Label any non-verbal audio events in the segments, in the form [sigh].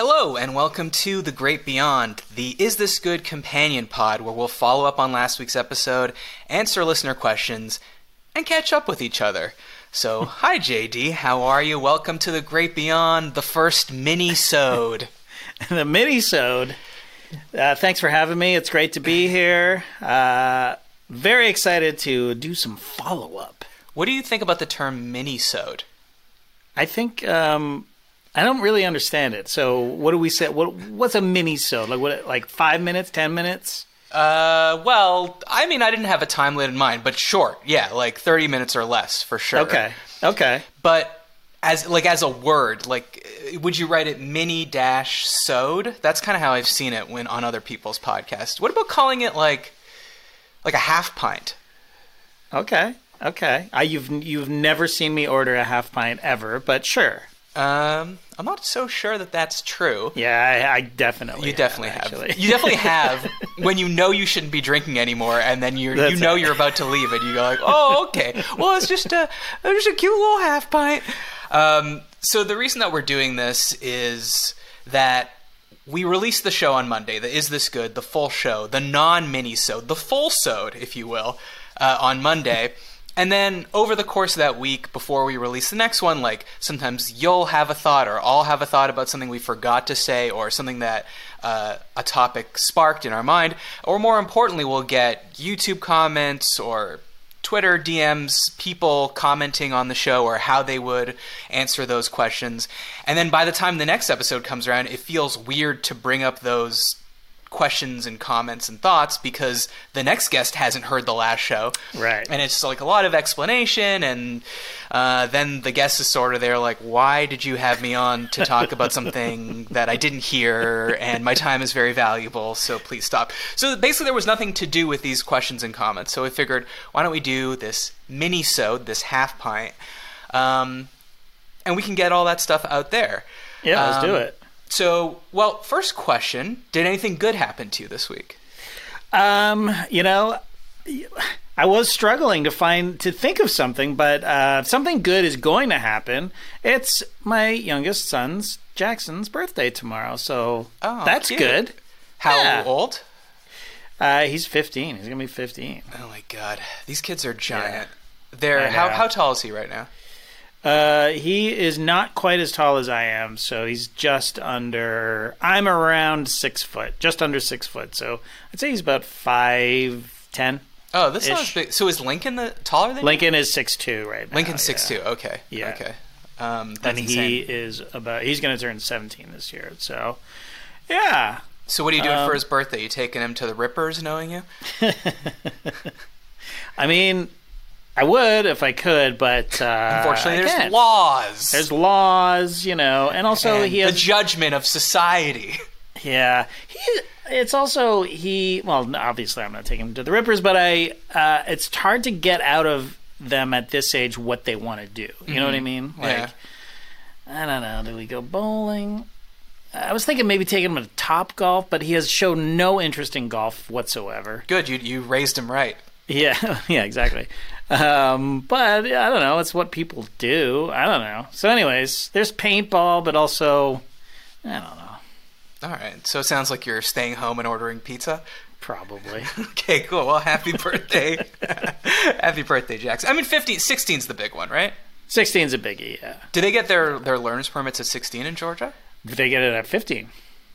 Hello, and welcome to The Great Beyond, the Is This Good companion pod, where we'll follow up on last week's episode, answer listener questions, and catch up with each other. So, [laughs] hi JD, how are you? Welcome to The Great Beyond, the first mini-sode. [laughs] the mini-sode. Uh, thanks for having me. It's great to be here. Uh, very excited to do some follow-up. What do you think about the term mini-sode? I think um, I don't really understand it. So what do we say? What what's a mini so like what like five minutes, ten minutes? Uh, well, I mean, I didn't have a time limit in mind, but short, yeah, like thirty minutes or less for sure. Okay, okay. But as like as a word, like, would you write it mini dash sode? That's kind of how I've seen it when on other people's podcasts. What about calling it like like a half pint? Okay, okay. I, you've you've never seen me order a half pint ever, but sure. Um, I'm not so sure that that's true. Yeah, I, I definitely. You definitely have. have. You definitely [laughs] have when you know you shouldn't be drinking anymore, and then you you know it. you're about to leave, and you go like, "Oh, okay. Well, it's just a it's just a cute little half pint." Um, so the reason that we're doing this is that we released the show on Monday. The Is This Good? The full show, the non mini sode, the full sode, if you will, uh, on Monday. And then over the course of that week, before we release the next one, like sometimes you'll have a thought or I'll have a thought about something we forgot to say or something that uh, a topic sparked in our mind. Or more importantly, we'll get YouTube comments or Twitter DMs, people commenting on the show or how they would answer those questions. And then by the time the next episode comes around, it feels weird to bring up those questions and comments and thoughts because the next guest hasn't heard the last show. Right. And it's like a lot of explanation, and uh, then the guest is sort of there, like, why did you have me on to talk about something [laughs] that I didn't hear, and my time is very valuable, so please stop. So basically, there was nothing to do with these questions and comments, so we figured, why don't we do this mini-sode, this half pint, um, and we can get all that stuff out there. Yeah, let's um, do it. So, well, first question: Did anything good happen to you this week? Um, you know, I was struggling to find to think of something, but uh, something good is going to happen. It's my youngest son's Jackson's birthday tomorrow, so oh, that's cute. good. How yeah. old? Uh, he's 15. He's gonna be 15. Oh my god, these kids are giant. Yeah. They're how how tall is he right now? Uh, he is not quite as tall as I am, so he's just under. I'm around six foot, just under six foot. So I'd say he's about five ten. Oh, this sounds big. So is Lincoln the taller than Lincoln you? is six two right now. Lincoln's six yeah. two. Okay. Yeah. Okay. Um, and he is about. He's going to turn seventeen this year. So, yeah. So what are you doing um, for his birthday? You taking him to the Rippers, knowing you? [laughs] I mean, I would if I could, but uh, unfortunately, there's can't. laws. There's laws, you know, and also and he has the judgment of society. Yeah, he. It's also he. Well, obviously, I'm not taking him to the Rippers, but I. Uh, it's hard to get out of them at this age what they want to do. You mm-hmm. know what I mm-hmm. mean? Like, yeah. I don't know. Do we go bowling? I was thinking maybe taking him to Top Golf, but he has shown no interest in golf whatsoever. Good, you you raised him right. Yeah, [laughs] yeah, exactly. Um, but I don't know. It's what people do. I don't know. So, anyways, there's paintball, but also, I don't know. All right. So it sounds like you're staying home and ordering pizza. Probably. [laughs] okay, cool. Well, happy birthday. [laughs] happy birthday, Jackson. I mean, 15, 16's the big one, right? 16's a biggie, yeah. Do they get their, their learner's permits at 16 in Georgia? They get it at 15.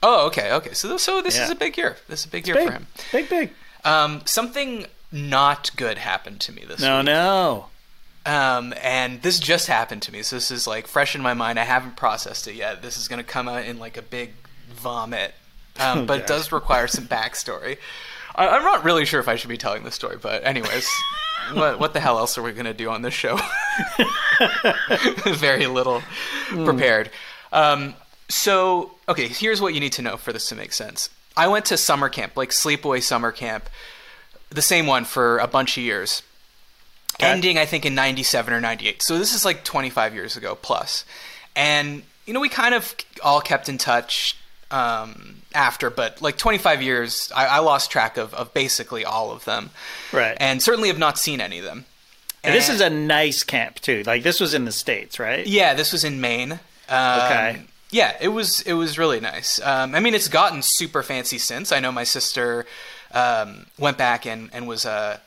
Oh, okay, okay. So, so this yeah. is a big year. This is a big it's year big. for him. Big, big. Um, something not good happened to me this no, week. No, no. Um, and this just happened to me, so this is like fresh in my mind. I haven't processed it yet. This is going to come out in like a big vomit, um, [laughs] oh, but it does require some backstory. I, I'm not really sure if I should be telling this story, but anyways, [laughs] what what the hell else are we going to do on this show? [laughs] Very little hmm. prepared. Um, so okay, here's what you need to know for this to make sense. I went to summer camp, like sleepaway summer camp, the same one for a bunch of years. Okay. Ending, I think, in 97 or 98. So this is like 25 years ago plus. And, you know, we kind of all kept in touch um, after, but like 25 years, I, I, lost track of, of basically all of them. Right. And certainly have not seen any of them. And, and this is a nice camp, too. Like, this was in the States, right? Yeah, this was in Maine. Um, okay. Yeah, it was it was really nice. Um, I mean, it's gotten super fancy since. I know my sister um, went back and and was uh,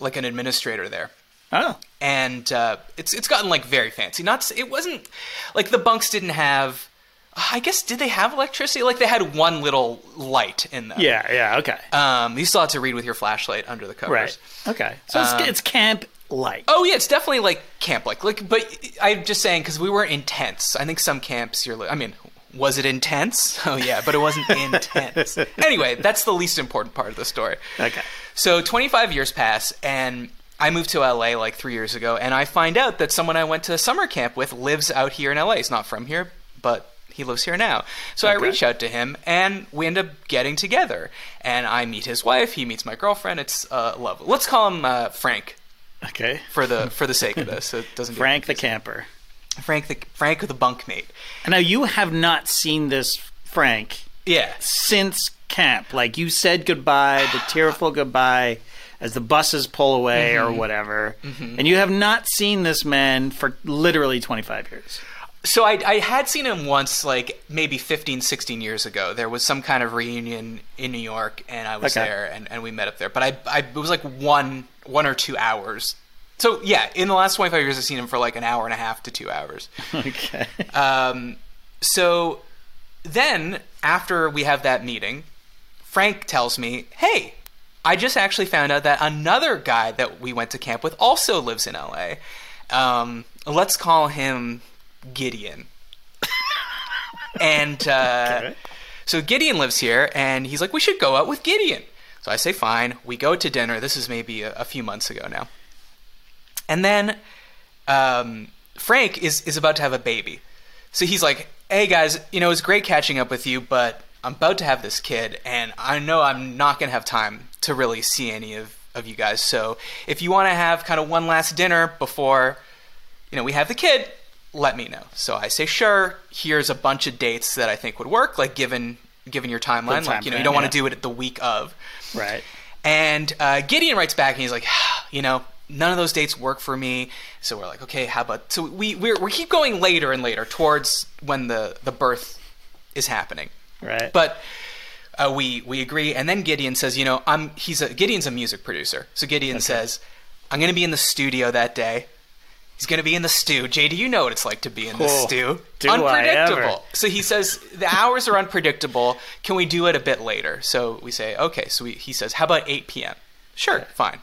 like an administrator there. Oh, and uh, it's it's gotten like very fancy. Not it wasn't like the bunks didn't have. I guess did they have electricity? Like they had one little light in them. yeah, yeah, okay, Um, you still had to read with your flashlight under the covers. right, okay. So it's, Um, it's camp like. Oh yeah, it's definitely like camp like. Like, but I'm just saying because we weren't intense. I think some camps you're. I mean, was it intense? [laughs] Oh yeah, but it wasn't intense. [laughs] Anyway, that's the least important part of the story. Okay. So 25 years pass, and I moved to LA like three years ago, and I find out that someone I went to summer camp with lives out here in LA. He's not from here, but he lives here now. So I reach out to him, and we end up getting together. And I meet his wife. He meets my girlfriend. It's uh, lovely. Let's call him uh, Frank Okay. for the [laughs] for the sake of this. So it doesn't Frank the camper. Frank the Frank the bunkmate. Now you have not seen this Frank Yeah. since camp. Like you said goodbye, the [sighs] tearful goodbye as the buses pull away Mm-hmm. or whatever. And you have not seen this man for literally 25 years. So I, I had seen him once, like maybe 15, 16 years ago. There was some kind of reunion in New York, and I was Okay. there, and, and we met up there. But I, I it was like one one or two hours. So yeah, in the last twenty five years, I've seen him for like an hour and a half to two hours. [laughs] Okay. Um, so then after we have that meeting, Frank tells me, "Hey, I just actually found out that another guy that we went to camp with also lives in LA. Um, let's call him Gideon." [laughs] and uh, Okay. so Gideon lives here, and he's like, "We should go out with Gideon." So I say, "Fine." We go to dinner. This is maybe a, a few months ago now, and then um, Frank is is about to have a baby. So he's like, "Hey guys, you know, it's great catching up with you, but I'm about to have this kid, and I know I'm not gonna have time to really see any of of you guys. So if you want to have kind of one last dinner before, you know, we have the kid, let me know." So I say, "Sure." Here's a bunch of dates that I think would work, like given given your timeline, time like you know, you don't want to do it at the week of. Right. And uh, Gideon writes back and he's like, [sighs] you know, none of those dates work for me. So we're like, okay, how about? So we we're, we keep going later and later towards when the the birth is happening. Right. But uh, we we agree, and then Gideon says, you know, I'm he's a Gideon's a music producer. So Gideon says, I'm going to be in the studio that day. He's going to be in the stew. Jay, do you know what it's like to be in the stew? Do I unpredictable. ever. So he says the hours are unpredictable. Can we do it a bit later? So we say, okay. So we, he says, how about 8 p.m.? Sure, fine.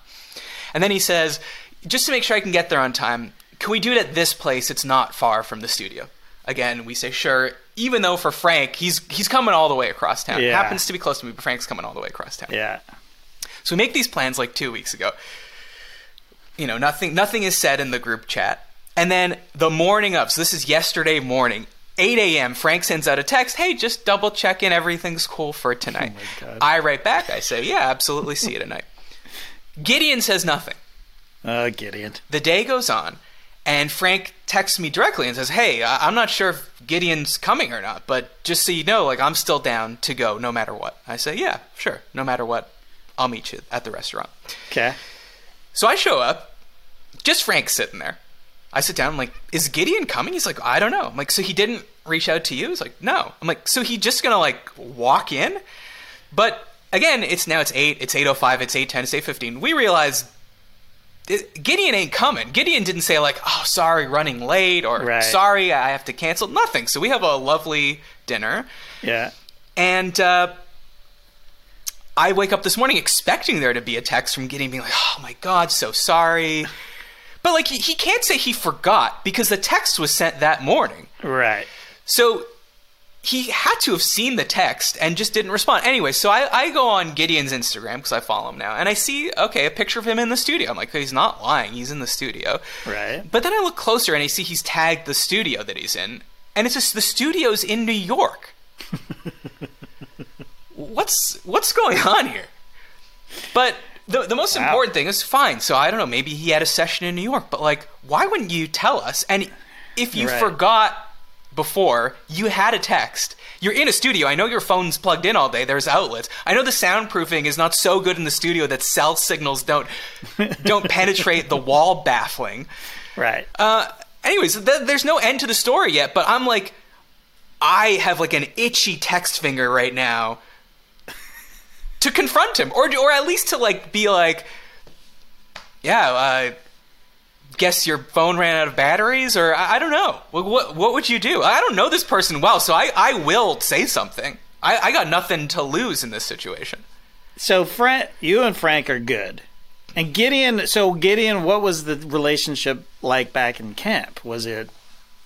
And then he says, just to make sure I can get there on time, can we do it at this place? It's not far from the studio. Again, we say sure, even though for Frank, he's he's coming all the way across town. Yeah. Happens to be close to me, but Frank's coming all the way across town. yeah. So we make these plans like two weeks ago. You know, nothing nothing is said in the group chat. And then the morning of, so this is yesterday morning, 8 a.m., Frank sends out a text, hey, just double check in, everything's cool for tonight. Oh. I write back, I say, yeah, absolutely, see you tonight. Gideon says nothing. Uh, Gideon. The day goes on, and Frank texts me directly and says, "Hey, I- I'm not sure if Gideon's coming or not, but just so you know, like I'm still down to go no matter what." I say, "Yeah, sure, no matter what, I'll meet you at the restaurant." Okay. So I show up, just Frank sitting there. I sit down. I'm like, "Is Gideon coming?" He's like, "I don't know." I'm like, "So he didn't reach out to you?" He's like, "No." I'm like, "So he just gonna like walk in?" But again, it's now it's eight, it's eight oh five, it's eight ten, it's eight fifteen. We realize Gideon ain't coming. Gideon didn't say like, "Oh, sorry, running late," or Right. "Sorry, I have to cancel." Nothing. So we have a lovely dinner, Yeah. and uh, I wake up this morning expecting there to be a text from Gideon being like, "Oh my God, so sorry," but like he, he can't say he forgot because the text was sent that morning. Right. So he had to have seen the text and just didn't respond. Anyway, so I, I go on Gideon's Instagram because I follow him now, and I see okay a picture of him in the studio. I'm like, he's not lying; he's in the studio. Right. But then I look closer and I see he's tagged the studio that he's in, and it's just the studio's in New York. [laughs] what's what's going on here? But the the most Wow. important thing is fine. So I don't know. Maybe he had a session in New York, but like, why wouldn't you tell us? And if you Right. forgot before, you had a text. You're in a studio. I know your phone's plugged in all day. There's outlets. I know the soundproofing is not so good in the studio that cell signals don't [laughs] don't penetrate the wall baffling. Right. Uh, anyways, th- there's no end to the story yet, but I'm like, I have like an itchy text finger right now to confront him, or or at least to like be like, yeah, uh, guess your phone ran out of batteries, or I, I don't know. What, what, what would you do? I don't know this person well, so I I will say something. I, I got nothing to lose in this situation. So Frank, you and Frank are good. And Gideon, so Gideon, what was the relationship like back in camp? Was it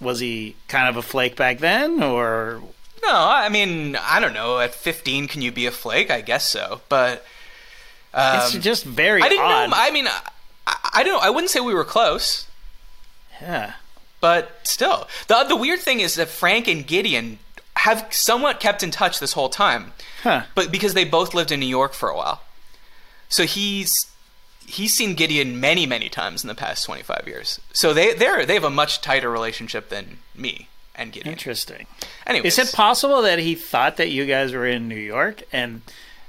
was he kind of a flake back then or No, I mean, I don't know. At 15 can you be a flake? I guess so. But um, it's just very I didn't odd. know. I mean, I, I don't. Know. I wouldn't say we were close, yeah. but still, the the weird thing is that Frank and Gideon have somewhat kept in touch this whole time, Huh. but because they both lived in New York for a while, so he's he's seen Gideon many many times in the past twenty five years. So they they they have a much tighter relationship than me and Gideon. Interesting. Anyway, Is it possible that he thought that you guys were in New York and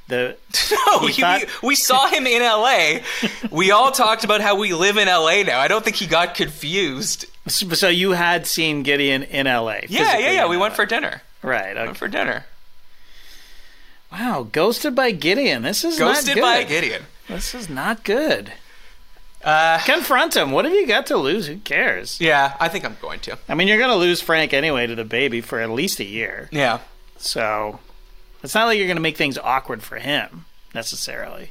the [laughs] No, He he- thought- we, we saw him in LA. [laughs] We all talked about how we live in LA now. I don't think he got confused. so you had seen Gideon in LA? Yeah, yeah, yeah. We went for dinner. right. Okay. Went for dinner. Wow, ghosted by Gideon. This is Ghosted by. Gideon. This is not good. Uh, Confront him. What have you got to lose? Who cares? yeah, I think I'm going to. I mean, you're going to lose Frank anyway to the baby for at least a year. Yeah. So it's not like you're going to make things awkward for him necessarily.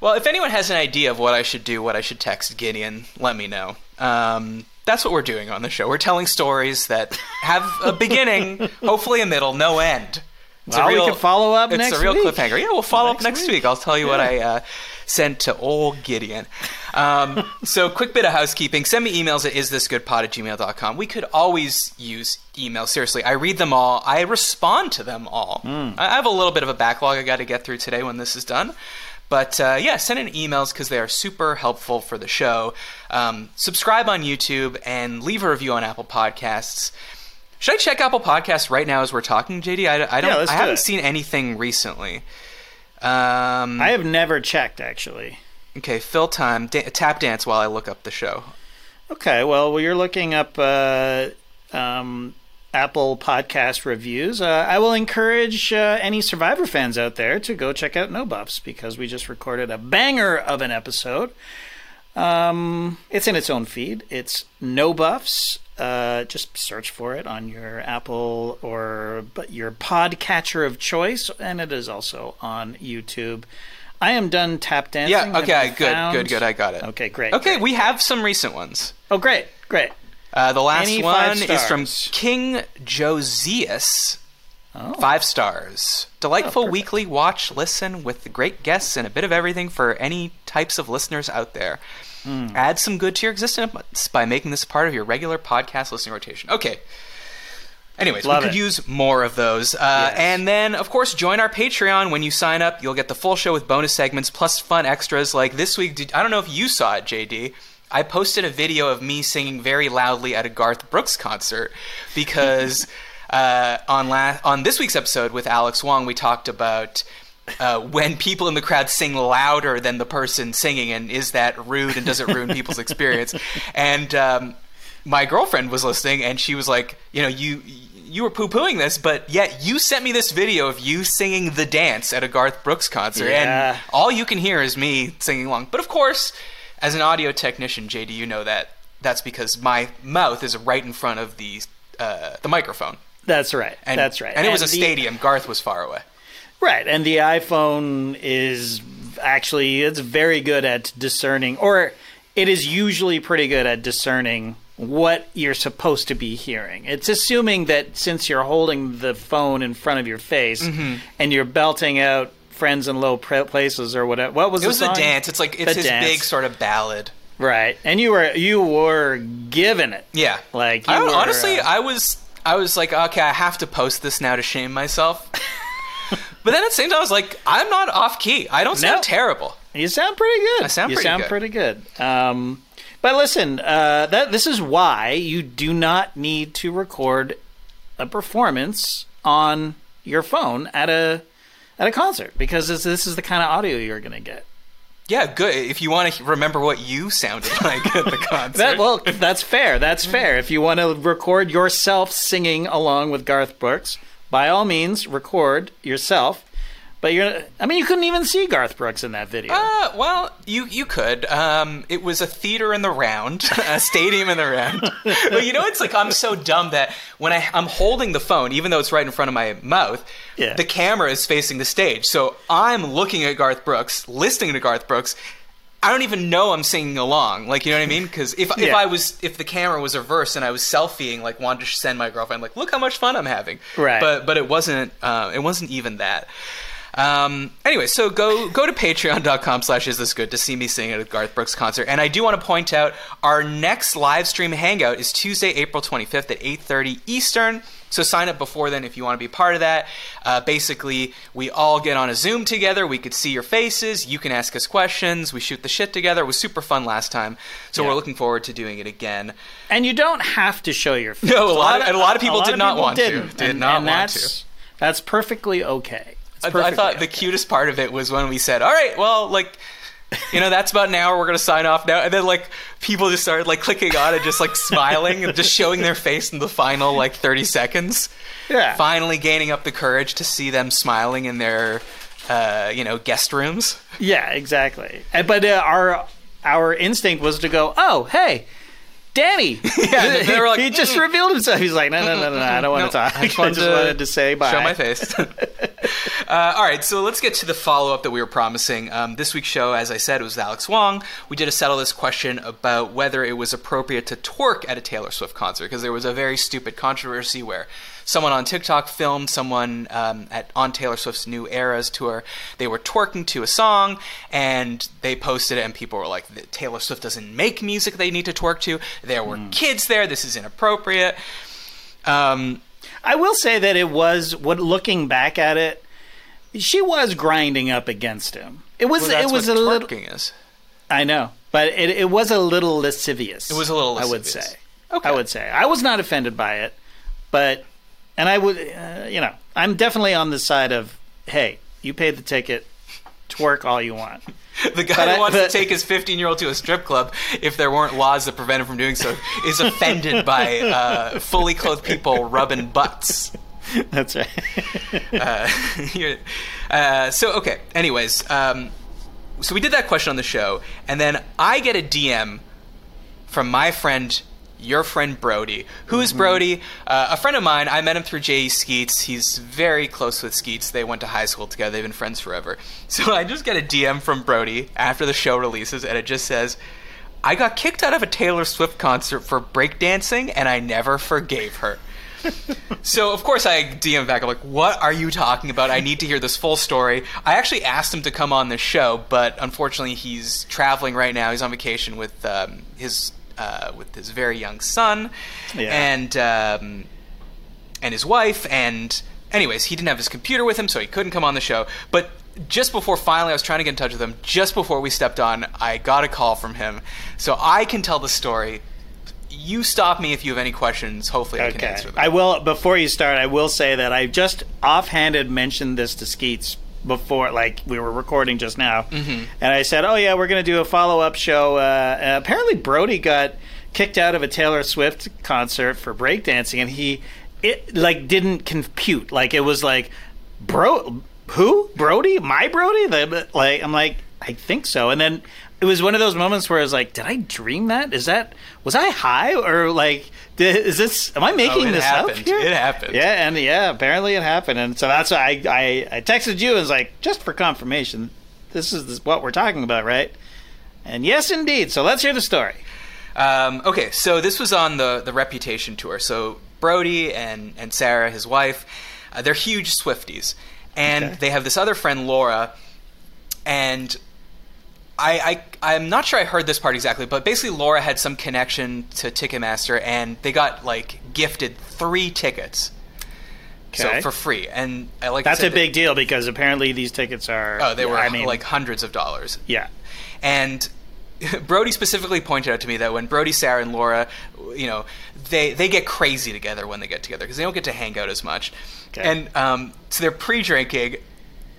Well, if anyone has an idea of what I should do, what I should text Gideon, let me know. Um, that's what we're doing on the show. We're telling stories that have a [laughs] beginning, hopefully a middle, no end. It's Well, we can follow up it's next a real week. cliffhanger. Yeah, we'll follow up Next next week. week. I'll tell you what I uh, sent to old Gideon. Um, so, quick bit of housekeeping. Send me emails at isthisgoodpod at gmail.com. We could always use emails. Seriously, I read them all. I respond to them all. Hmm. I have a little bit of a backlog I got to get through today when this is done. But uh, yeah, send in emails because they are super helpful for the show. Um, subscribe on YouTube and leave a review on Apple Podcasts. Should I check Apple Podcasts right now as we're talking, JD? I, I don't. Yeah, I haven't it. seen anything recently. Um, I have never checked actually. Okay, fill time. Da- tap dance while I look up the show. Okay, well, you're looking up uh, um, Apple podcast reviews. Uh, I will encourage uh, any Survivor fans out there to go check out No Buffs because we just recorded a banger of an episode. Um, it's in its own feed. It's No Buffs. Uh, just search for it on your Apple or your podcatcher of choice, and it is also on YouTube. I am done tap dancing. Yeah. Okay. Good. found- Good. Good. I got it. Okay, great. Okay. great. We have some recent ones. Oh, great, great. Uh, the last Any one is from? King Josias. Oh. Five stars. Delightful perfect. weekly watch, listen with great guests and a bit of everything for any types of listeners out there. Hmm. Add some good to your existence by making this part of your regular podcast listening rotation. Okay. Anyways, Love we could it. use more of those. Uh, Yes. And then, of course, join our Patreon. When you sign up, you'll get the full show with bonus segments plus fun extras. Like this week, did, I don't know if you saw it, JD. I posted a video of me singing very loudly at a Garth Brooks concert because [laughs] uh, on la- on this week's episode with Alex Wong, we talked about uh, when people in the crowd sing louder than the person singing, and is that rude and does it ruin people's [laughs] experience? And um, my girlfriend was listening, and she was like, you know, you you were poo pooing this, but yet you sent me this video of you singing the dance at a Garth Brooks concert, Yeah. and all you can hear is me singing along. But of course, as an audio technician, JD, you know that that's because my mouth is right in front of the uh, the microphone. That's right. And, That's right. And it was a the- stadium. Garth was far away. Right, and the iPhone is actually it's very good at discerning, or it is usually pretty good at discerning what you're supposed to be hearing. It's assuming that since you're holding the phone in front of your face Mm-hmm. and you're belting out "Friends in Low Places" or whatever. What was It was the song? dance. It's like it's The his dance. big sort of ballad. right? And you were you were giving it. Yeah. Like, you I, were, honestly, uh, I was I was like, okay, I have to post this now to shame myself. [laughs] but then at the same time, I was like, I'm not off key. I don't sound No. terrible. You sound pretty good. I sound you pretty sound good. pretty good. Um, but listen, uh, that this is why you do not need to record a performance on your phone at a at a concert because this, this is the kind of audio you're going to get. Yeah, good. If you want to remember what you sounded [laughs] like at the concert. That, well, that's fair. That's fair. If you want to record yourself singing along with Garth Brooks, by all means, record yourself. But you're, I mean, you couldn't even see Garth Brooks in that video. Uh, well, you you could. Um, it was a theater in the round, [laughs] a stadium in the round. [laughs] but you know, it's like I'm so dumb that when I I'm holding the phone, even though it's right in front of my mouth, Yeah. the camera is facing the stage. So I'm looking at Garth Brooks, listening to Garth Brooks. I don't even know I'm singing along. Like, you know what I mean? Because if if I was if the camera was reversed and I was selfieing, like wanted to send my girlfriend, like, look how much fun I'm having. Right. But but it wasn't uh, it wasn't even that. Um, anyway, so go go to patreon.com slash is this good to see me sing at a Garth Brooks concert. And I do want to point out our next live stream hangout is Tuesday, April 25th at 8.30 Eastern. So sign up before then if you want to be part of that. Uh, basically, we all get on a Zoom together. We could see your faces. You can ask us questions. We shoot the shit together. It was super fun last time. So Yeah. we're looking forward to doing it again. and you don't have to show your [laughs] face. No, a lot of- a lot of people did not people want to. didn't. Did and, not and want that's, That's perfectly okay. I, I thought the cutest part of it was when we said, "All right, well, like, you know, that's about an hour. We're gonna sign off now." And then like people just started like clicking on and just like smiling and just showing their face in the final like thirty seconds. Yeah. Finally gaining up the courage to see them smiling in their, uh, you know, guest rooms. Yeah, exactly. But uh, our our instinct was to go, oh, hey, Danny. [laughs] Yeah, they were like, he just revealed himself. He's like, no, no, no, no, no I don't want to talk. I just wanted, [laughs] wanted to say bye. Show my face. [laughs] uh, all right, so let's get to the follow up that we were promising. Um, this week's show, as I said, was Alex Wong. We did a settle this question about whether it was appropriate to twerk at a Taylor Swift concert because there was a very stupid controversy where someone on TikTok filmed someone um, at on Taylor Swift's New Eras tour. They were twerking to a song and they posted it, and people were like, "Taylor Swift doesn't make music they need to twerk to." There were kids there. This is inappropriate. Um, I will say that it was what looking back at it, she was grinding up against him. It was well, it was a little is. I know, but it it was a little lascivious. It was a little I would say. Okay. I would say. I was not offended by it, but and I would uh, you know, I'm definitely on the side of hey, you paid the ticket, twerk all you want. [laughs] The guy But who I- wants but- to take his 15 year old to a strip club, if there weren't laws that prevent him from doing so, is offended by uh, [laughs] fully clothed people rubbing butts. That's right. [laughs] Uh, uh, so, okay, anyways, um, so we did that question on the show, and then I get a DM from my friend, your friend Brody. Who is Brody? Uh, a friend of mine. I met him through J.E. Skeets. He's very close with Skeets. They went to high school together. They've been friends forever. [laughs] So I just get a DM from Brody after the show releases, and it just says, I got kicked out of a Taylor Swift concert for breakdancing, and I never forgave her. [laughs] So of course I DM back. I'm like, "What are you talking about? I need to hear this full story." I actually asked him to come on the show, but unfortunately he's traveling right now. He's on vacation with um, his uh, with his very young son Yeah. and um, and his wife. And anyways, he didn't have his computer with him, so he couldn't come on the show. But just before finally I was trying to get in touch with him, just before we stepped on, I got a call from him, so I can tell the story. You stop me if you have any questions. Hopefully, I can answer them. I will before you start. I will say that I just offhanded mentioned this to Skeets before, like we were recording just now, Mm-hmm. and I said, "Oh yeah, we're going to do a follow up show." Uh, apparently, Brody got kicked out of a Taylor Swift concert for breakdancing, and he it like didn't compute. Like it was like, bro, who Brody? My Brody? Like I'm like, I think so, and then. It was one of those moments where I was like, "Did I dream that? Is that was I high or like did, is this? Am I making Oh, this happened. up here? It happened. Yeah, and yeah, apparently it happened, and so that's why I I, I texted you and was like, just for confirmation, this is this, what we're talking about, right? And yes, indeed. So let's hear the story. Um, okay, so this was on the the Reputation tour. So Brody and and Sarah, his wife, uh, they're huge Swifties, and Okay. they have this other friend Laura, and. I, I I'm not sure I heard this part exactly, but basically Laura had some connection to Ticketmaster, and they got like gifted three tickets, Okay. so for free. And I like That's I a said, big deal because apparently these tickets are. Oh, they were I mean, like hundreds of dollars. yeah. And [laughs] Brody specifically pointed out to me that when Brody, Sarah, and Laura, you know, they they get crazy together when they get together because they don't get to hang out as much. Okay. And um, so they're pre-drinking,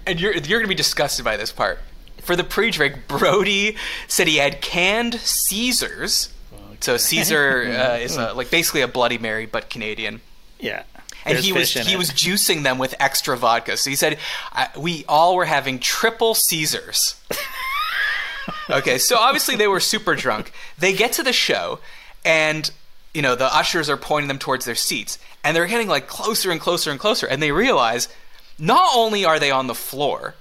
and you're you're gonna be disgusted by this part. For the pre-drink, Brody said he had canned Caesars. So Caesar [laughs] uh, is a, like basically a Bloody Mary but Canadian. Yeah. And There's he was he it. was juicing them with extra vodka. So he said we all were having triple Caesars. [laughs] okay, so obviously they were super drunk. They get to the show, and you know the ushers are pointing them towards their seats, and they're getting like closer and closer and closer, and they realize not only are they on the floor,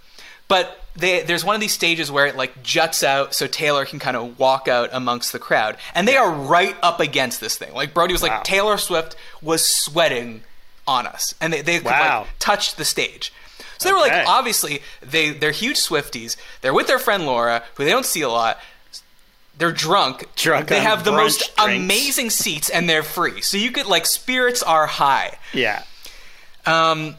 but they, there's one of these stages where it like juts out so Taylor can kind of walk out amongst the crowd, and they are right up against this thing. Like Brody was Wow. like Taylor Swift was sweating on us, and they they could Wow. like touch the stage. So they were Okay. like, obviously, they they're huge Swifties. They're with their friend Laura, who they don't see a lot. They're drunk. Drunk They have the most drinks. amazing seats, and they're free. So you could like spirits are high. Yeah. Um,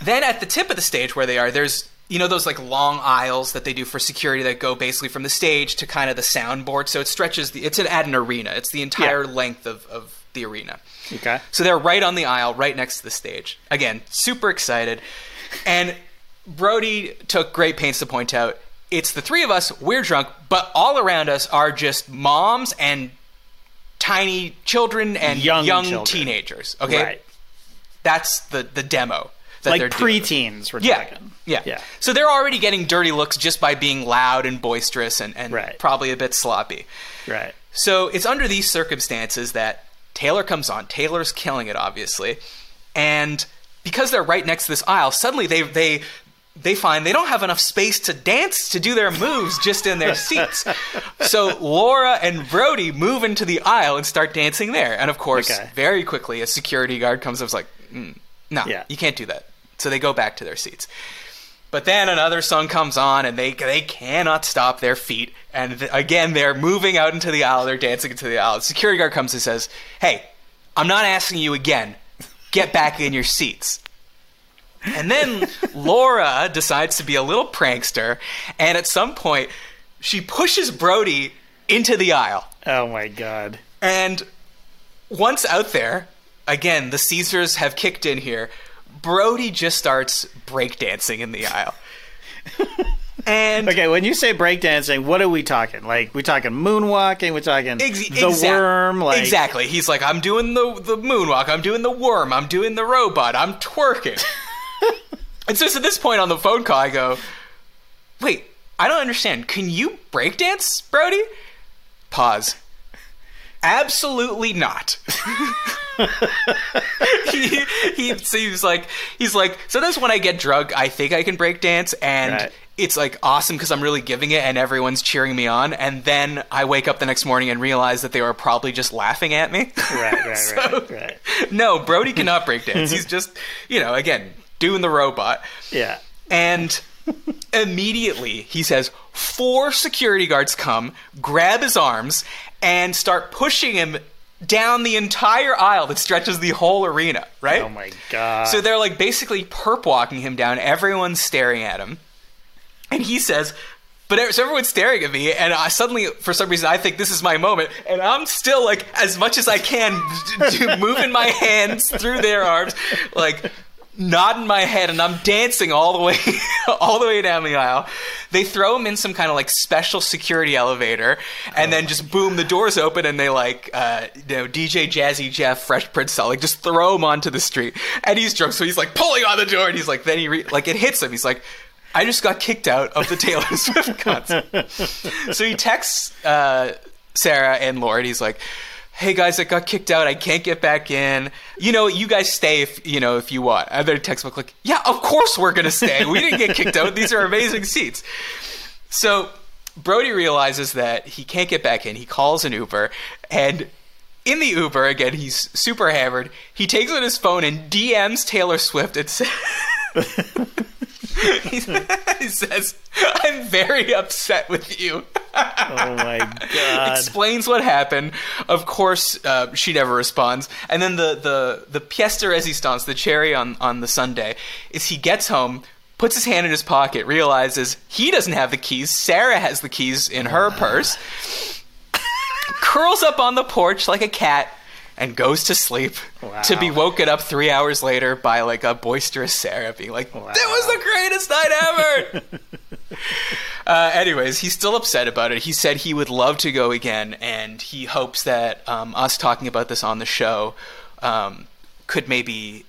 then at the tip of the stage where they are, there's you know those like long aisles that they do for security that go basically from the stage to kind of the soundboard. So it stretches the it's an, at an arena. It's the entire Yeah. length of, of the arena. Okay. So they're right on the aisle, right next to the stage. Again, super excited. And Brody took great pains to point out it's the three of us, we're drunk, but all around us are just moms and tiny children and Young young, children. teenagers. Okay? Right. That's the, the demo. That they're Like doing. preteens, we're Yeah, talking. yeah, Yeah. So they're already getting dirty looks just by being loud and boisterous and, and Right. probably a bit sloppy. Right. So it's under these circumstances that Taylor comes on. Taylor's killing it, obviously, and because they're right next to this aisle, suddenly they they they find they don't have enough space to dance to do their moves just in their seats. [laughs] So Laura and Brody move into the aisle and start dancing there. And of course, Okay. very quickly, a security guard comes up and is like, mm, "No, Yeah. you can't do that." So they go back to their seats. But then another song comes on, and they they cannot stop their feet. And th- again, they're moving out into the aisle. They're dancing into the aisle. The security guard comes and says, "Hey, I'm not asking you again. Get back in your seats." And then [laughs] Laura decides to be a little prankster, and at some point, she pushes Brody into the aisle. Oh my god. And once out there, again, the Caesars have kicked in here. Brody just starts breakdancing in the aisle. and Okay, when you say breakdancing, what are we talking? Like, we talking moonwalking? We're talking Ex- the exact- worm? Like, exactly. He's like, I'm doing the the moonwalk. I'm doing the worm. I'm doing the robot. I'm twerking. [laughs] and so, at this point on the phone call, I go, "Wait, I don't understand. Can you breakdance, Brody?" Pause. Absolutely not. [laughs] [laughs] he, he seems like he's like sometimes when I get drunk, I think I can break dance, and Right. it's like awesome because I'm really giving it, and everyone's cheering me on. And then I wake up the next morning and realize that they were probably just laughing at me. Right, right, [laughs] So- right, right. no, Brody cannot break dance. He's [laughs] just you know again doing the robot. Yeah. And immediately he says four security guards come, grab his arms, and start pushing him down the entire aisle that stretches the whole arena, right? Oh my god. So they're like basically perp walking him down. Everyone's staring at him. And he says, but so everyone's staring at me, and I suddenly, for some reason, I think this is my moment, and I'm still like, as much as I can, [laughs] moving my hands through their arms, like nodding my head, and I'm dancing all the way, [laughs] all the way down the aisle. They throw him in some kind of like special security elevator, and then just boom, the doors open, and they like, uh, you know, DJ Jazzy Jeff, Fresh Prince like just throw him onto the street, and he's drunk, so he's like pulling on the door, and he's like, then he re- like it hits him, he's like. I just got kicked out of the Taylor Swift concert. [laughs] so he texts uh, Sarah and Laura. He's like, "Hey guys, I got kicked out. I can't get back in. You know, you guys stay if you know if you want." Other textbook like, "Yeah, of course we're gonna stay. We didn't get kicked out. These are amazing seats." So Brody realizes that he can't get back in. He calls an Uber and. In the Uber, again, he's super hammered. He takes out his phone and DMs Taylor Swift and says, [laughs] [laughs] [laughs] he says, I'm very upset with you. oh my [laughs] god. Explains what happened. Of course, uh, she never responds. And then the, the, the pièce de résistance, the cherry on, on the sundae, is he gets home, puts his hand in his pocket, realizes he doesn't have the keys. Sarah has the keys in her purse, [laughs] curls up on the porch like a cat, and goes to sleep Wow. to be woken up three hours later by like a boisterous Sarah being like, "That was the greatest night ever." [laughs] uh, anyways, he's still upset about it. He said he would love to go again, and he hopes that um, us talking about this on the show um, could maybe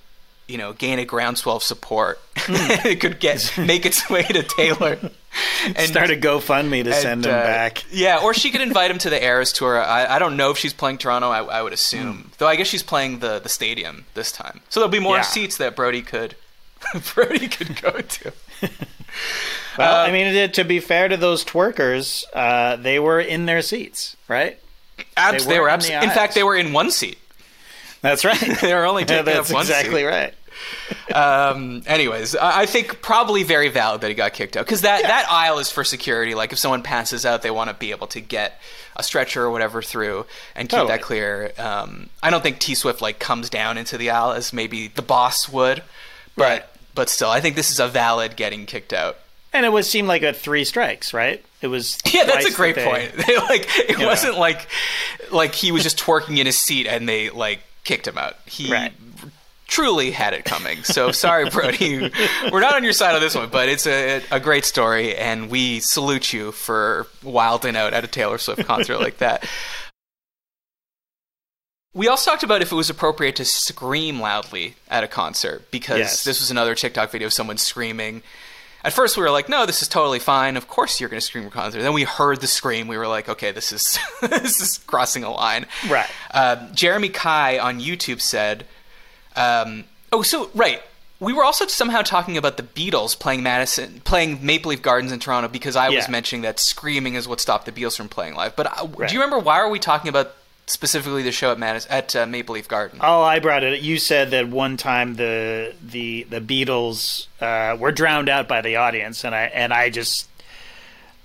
you know gain a groundswell of support. Hmm. [laughs] it could get make its way to Taylor. [laughs] [laughs] And start a GoFundMe to send him uh, back. Yeah, or she could invite him to the Eras tour. I, I don't know if she's playing Toronto. I, I would assume, though. I guess she's playing the the stadium this time, so there'll be more Yeah. seats that Brody could [laughs] Brody could go to. [laughs] Well, Uh, I mean, to be fair to those twerkers, uh, they were in their seats, right? Abs- They they were were, in abs- the in fact, they were in one seat. That's right. They were only Yeah, taking that's up one exactly seat. right. [laughs] Um, anyways, I I think probably very valid that he got kicked out because that, that aisle is for security. Like if someone passes out, they want to be able to get a stretcher or whatever through and keep Totally. that clear. Um, I don't think T Swift like comes down into the aisle as maybe the boss would, but Right. but still, I think this is a valid getting kicked out. And it would seem like a three strikes, right? It was. [laughs] Yeah, that's a great that they- point. [laughs] They, like it wasn't like like he was just twerking in his seat and they like kicked him out. He Right. Truly had it coming. So sorry, Brody. We're not on your side on this one, but it's a a great story, and we salute you for wilding out at a Taylor Swift concert like that. We also talked about if it was appropriate to scream loudly at a concert because Yes. this was another TikTok video of someone screaming. At first, we were like, "No, this is totally fine. Of course, you're going to scream at a concert." Then we heard the scream. We were like, "Okay, this is [laughs] this is crossing a line." Right. Um, Jeremy Kai on YouTube said, um, "Oh, so right." We were also somehow talking about the Beatles playing Madison, playing Maple Leaf Gardens in Toronto because I was mentioning that screaming is what stopped the Beatles from playing live. But uh, Right. do you remember why are we talking about specifically the show at Madison, at uh, Maple Leaf Garden? Oh, I brought it. You said that one time the the the Beatles uh, were drowned out by the audience, and I and I just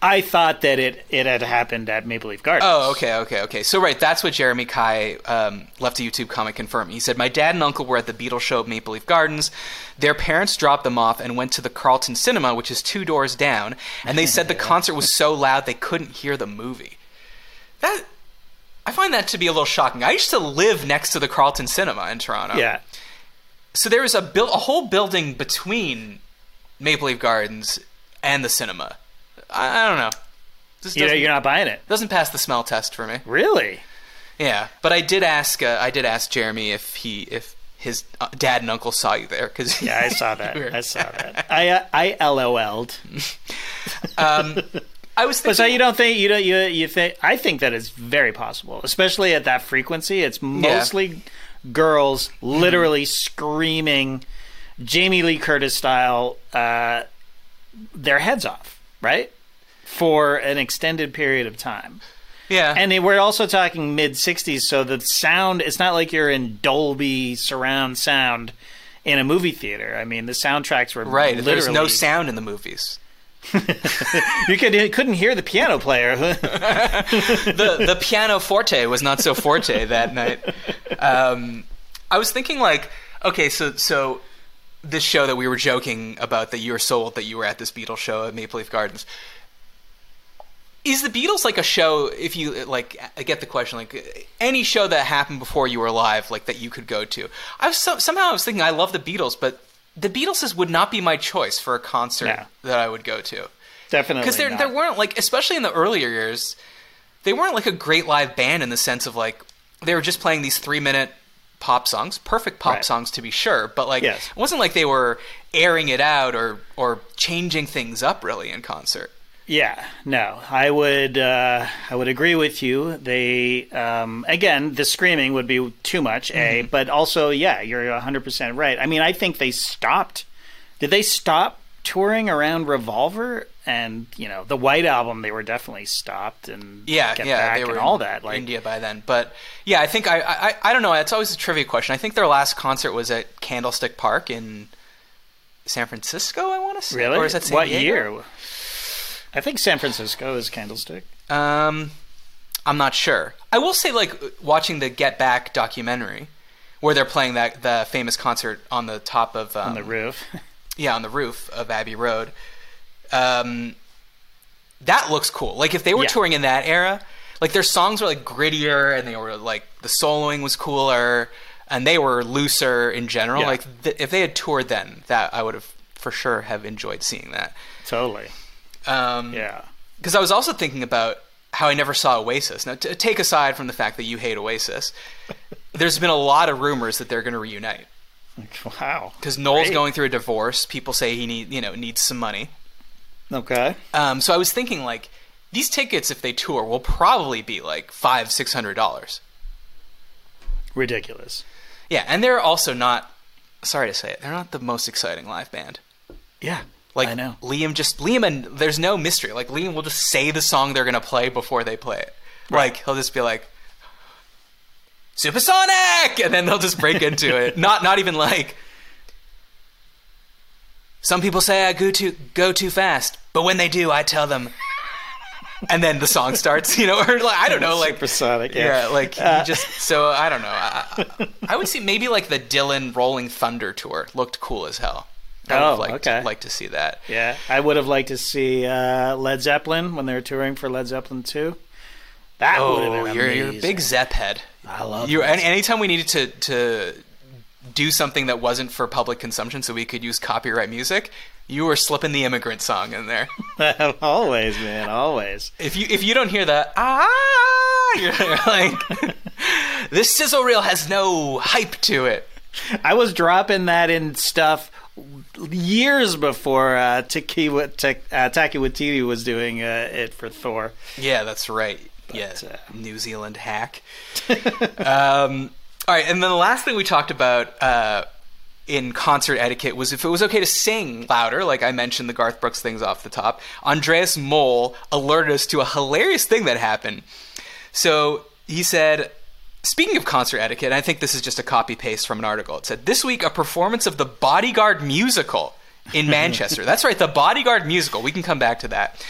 I thought that it it had happened at Maple Leaf Gardens. Oh, okay, okay, okay. So, right, that's what Jeremy Kai um, left a YouTube comment confirming. He said, My dad and uncle were at the Beatles show at Maple Leaf Gardens. Their parents dropped them off and went to the Carlton Cinema, which is two doors down, and they said the [laughs] concert was so loud they couldn't hear the movie. That. I find that to be a little shocking. I used to live next to the Carlton Cinema in Toronto. yeah. So there was a build, a whole building between Maple Leaf Gardens and the cinema. I, I don't know. This You know, doesn't, you're not buying it, doesn't pass the smell test for me. really? Yeah, but I did ask. Uh, I did ask Jeremy if he if his uh, dad and uncle saw you there because Yeah, [laughs] I saw that. I saw that. I uh, I LOL'd. [laughs] um, I was thinking. But so you don't think you don't you you think I think that is very possible, especially at that frequency. It's mostly girls literally screaming Jamie Lee Curtis style uh, their heads off, right? For an extended period of time. yeah, And we're also talking mid 60s, so the sound, it's not like you're in Dolby surround sound in a movie theater. I mean, the soundtracks were right. literally. There's no sound in the movies. [laughs] You could, couldn't hear the piano player. [laughs] the the piano forte was not so forte that night. Um, I was thinking like, okay, so so this show that we were joking about that you were sold that you were at this Beatles show at Maple Leaf Gardens. Is the Beatles like a show? If you like, I get the question. Like any show that happened before you were alive, like that you could go to. I was so, somehow I was thinking I love the Beatles, but the Beatles would not be my choice for a concert Yeah. that I would go to Definitely. because there not. there weren't like especially in the earlier years they weren't like a great live band in the sense of like they were just playing these three minute pop songs perfect pop Right. songs to be sure but like Yes. it wasn't like they were airing it out or or changing things up really in concert Yeah, no, I would uh, I would agree with you. They um, again, the screaming would be too much, a. Mm-hmm. But also, yeah, you're 100 percent right. I mean, I think they stopped. Did they stop touring around Revolver? And you know, the White Album, they were definitely stopped and yeah Get yeah Back they were all that. Like, india by then but yeah i think I, I i don't know it's always a trivia question i think their last concert was at candlestick park in san francisco i want to say really, or is that San what Diego? year? I think San Francisco is Candlestick. Um, I'm not sure. I will say, like watching the Get Back documentary, where they're playing that the famous concert on the top of um, on the roof. [laughs] yeah, on the roof of Abbey Road. Um, that looks cool. Like if they were Yeah. touring in that era, like their songs were like grittier and they were like the soloing was cooler and they were looser in general. Yeah. Like th- if they had toured then, that I would have for sure have enjoyed seeing that. totally. Um, Yeah. Because I was also thinking about how I never saw Oasis. Now, t- take aside from the fact that you hate Oasis, [laughs] there's been a lot of rumors that they're going to reunite. Wow. Because Noel's Great. going through a divorce. People say he need you know needs some money. Okay. Um, so I was thinking like these tickets, if they tour, will probably be like five six hundred dollars. Ridiculous. Yeah, and they're also not. Sorry to say it, they're not the most exciting live band. Yeah. Like I know. Liam just Liam and there's no mystery. Like Liam will just say the song they're gonna play before they play it. Like he'll just be like Supersonic and then they'll just break into it. [laughs] Not not even like some people say I go too go too fast, but when they do I tell them and then the song starts, you know, [laughs] or like I don't know, like Supersonic. yeah, Yeah. like Uh, just so I don't know. I, I- I would see maybe like the Dylan Rolling Thunder tour looked cool as hell. I would Oh, have liked, okay. like to see that. Yeah, I would have liked to see uh, Led Zeppelin when they were touring for Led Zeppelin 2. That would have Oh, been you're you're a big Zepp head. I love you. Any, anytime we needed to to do something that wasn't for public consumption, so we could use copyright music, you were slipping the immigrant song in there. [laughs] always, man, always. if you if you don't hear that ah, you're [laughs] like this sizzle reel has no hype to it. I was dropping that in stuff years before uh, Taki, uh, Taki Waititi was doing uh, it for Thor. Yeah, that's right. yeah, uh, New Zealand hack. um, all right, and then the last thing we talked about uh, in concert etiquette was if it was okay to sing louder, like I mentioned the Garth Brooks things off the top. Andreas Moll alerted us to a hilarious thing that happened. So he said, Speaking of concert etiquette, I think this is just a copy paste from an article. It said, This week, a performance of the Bodyguard musical in [laughs] Manchester. That's right, the Bodyguard musical. We can come back to that.